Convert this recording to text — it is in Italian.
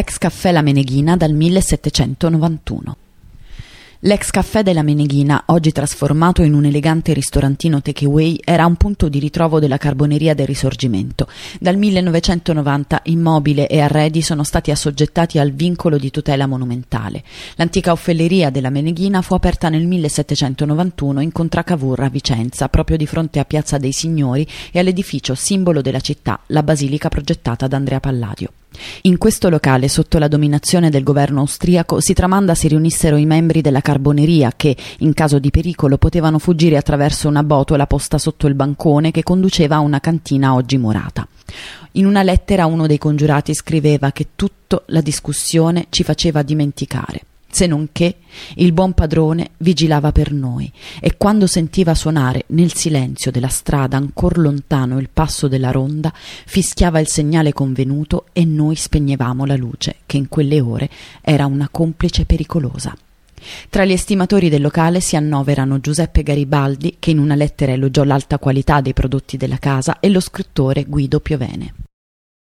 ex caffè La Meneghina dal 1791. L'ex caffè della Meneghina, oggi trasformato in un elegante ristorantino takeaway, era un punto di ritrovo della carboneria del Risorgimento. Dal 1990 immobile e arredi sono stati assoggettati al vincolo di tutela monumentale. L'antica offelleria della Meneghina fu aperta nel 1791 in Contracavurra, Vicenza, proprio di fronte a Piazza dei Signori e all'edificio simbolo della città, la basilica progettata da Andrea Palladio. In questo locale, sotto la dominazione del governo austriaco, si tramanda si riunissero i membri della carboneria che, in caso di pericolo, potevano fuggire attraverso una botola posta sotto il bancone che conduceva a una cantina oggi murata. In una lettera uno dei congiurati scriveva che tutta la discussione ci faceva dimenticare se non che il buon padrone vigilava per noi e quando sentiva suonare nel silenzio della strada ancor lontano il passo della ronda fischiava il segnale convenuto e noi spegnevamo la luce che in quelle ore era una complice pericolosa. Tra gli estimatori del locale si annoverano Giuseppe Garibaldi, che in una lettera elogiò l'alta qualità dei prodotti della casa, e lo scrittore Guido Piovene.